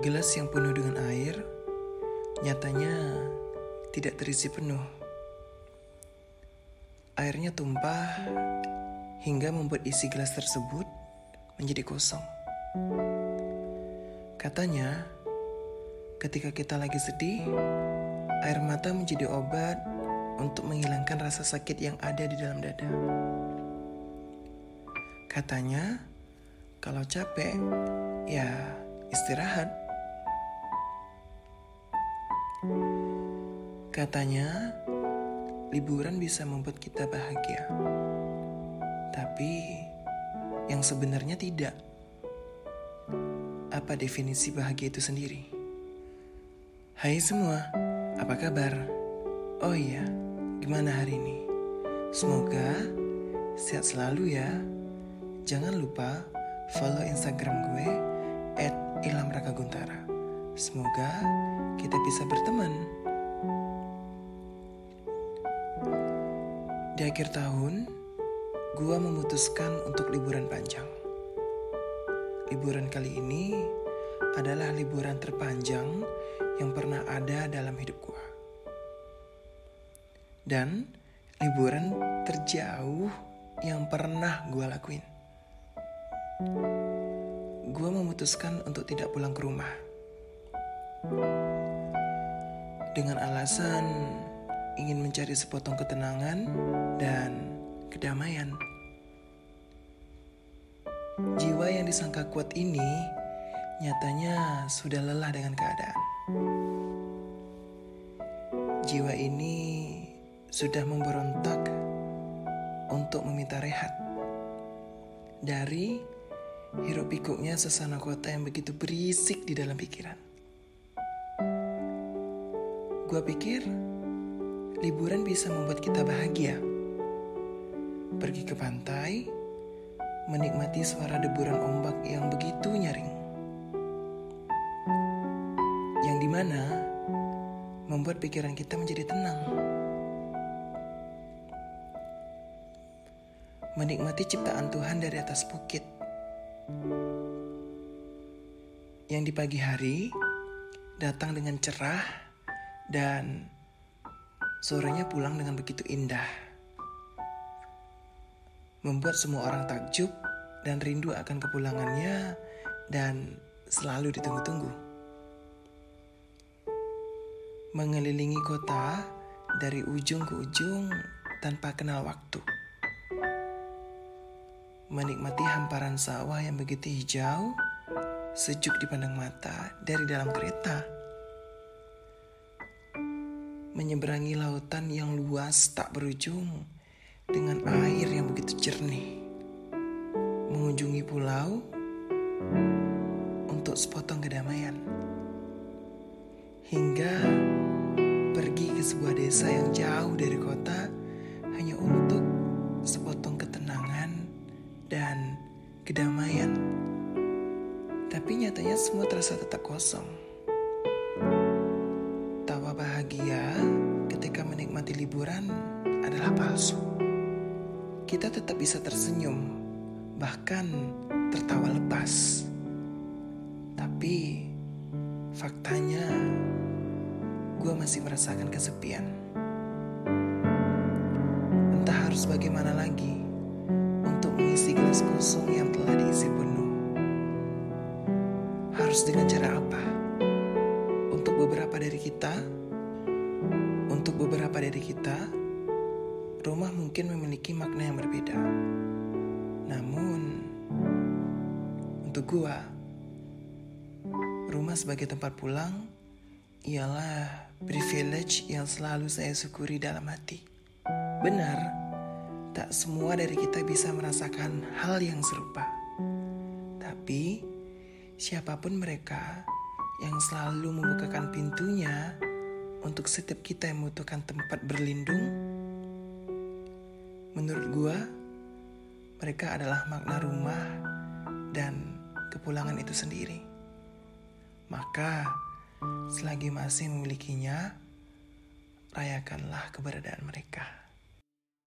Gelas yang penuh dengan air nyatanya tidak terisi penuh. Airnya tumpah hingga membuat isi gelas tersebut menjadi kosong. Katanya, ketika kita lagi sedih, air mata menjadi obat untuk menghilangkan rasa sakit yang ada di dalam dada. Katanya, kalau capek, ya istirahat. Katanya, liburan bisa membuat kita bahagia. Tapi, yang sebenarnya tidak. Apa definisi bahagia itu sendiri? Hai semua, apa kabar? Oh iya, gimana hari ini? Semoga sehat selalu ya. Jangan lupa follow Instagram gue at. Semoga kita bisa berteman. Akhir tahun, gua memutuskan untuk liburan panjang. Liburan kali ini adalah liburan terpanjang yang pernah ada dalam hidup gua. Dan liburan terjauh yang pernah gua lakuin. Gua memutuskan untuk tidak pulang ke rumah. Dengan alasan ingin mencari sepotong ketenangan dan kedamaian. Jiwa yang disangka kuat ini nyatanya sudah lelah dengan keadaan. Jiwa ini sudah memberontak untuk meminta rehat dari hiruk pikuknya sesana kota yang begitu berisik di dalam pikiran. Gua pikir liburan bisa membuat kita bahagia. Pergi ke pantai, menikmati suara deburan ombak yang begitu nyaring. Yang di mana membuat pikiran kita menjadi tenang. Menikmati ciptaan Tuhan dari atas bukit. Yang di pagi hari datang dengan cerah dan sorenya pulang dengan begitu indah. Membuat semua orang takjub dan rindu akan kepulangannya dan selalu ditunggu-tunggu. Mengelilingi kota dari ujung ke ujung tanpa kenal waktu. Menikmati hamparan sawah yang begitu hijau, sejuk dipandang mata dari dalam kereta menyeberangi lautan yang luas tak berujung dengan air yang begitu jernih. Mengunjungi pulau untuk sepotong kedamaian. Hingga pergi ke sebuah desa yang jauh dari kota hanya untuk sepotong ketenangan dan kedamaian. Tapi nyatanya semua terasa tetap kosong bahagia ketika menikmati liburan adalah palsu. Kita tetap bisa tersenyum, bahkan tertawa lepas. Tapi faktanya, gue masih merasakan kesepian. Entah harus bagaimana lagi untuk mengisi gelas kosong yang telah diisi penuh. Harus dengan cara apa? Untuk beberapa dari kita, beberapa dari kita, rumah mungkin memiliki makna yang berbeda. Namun, untuk gua, rumah sebagai tempat pulang ialah privilege yang selalu saya syukuri dalam hati. Benar, tak semua dari kita bisa merasakan hal yang serupa. Tapi, siapa pun mereka, yang selalu membukakan pintunya untuk setiap kita yang membutuhkan tempat berlindung. Menurut gua, mereka adalah makna rumah dan kepulangan itu sendiri. Maka, selagi masih memilikinya, rayakanlah keberadaan mereka.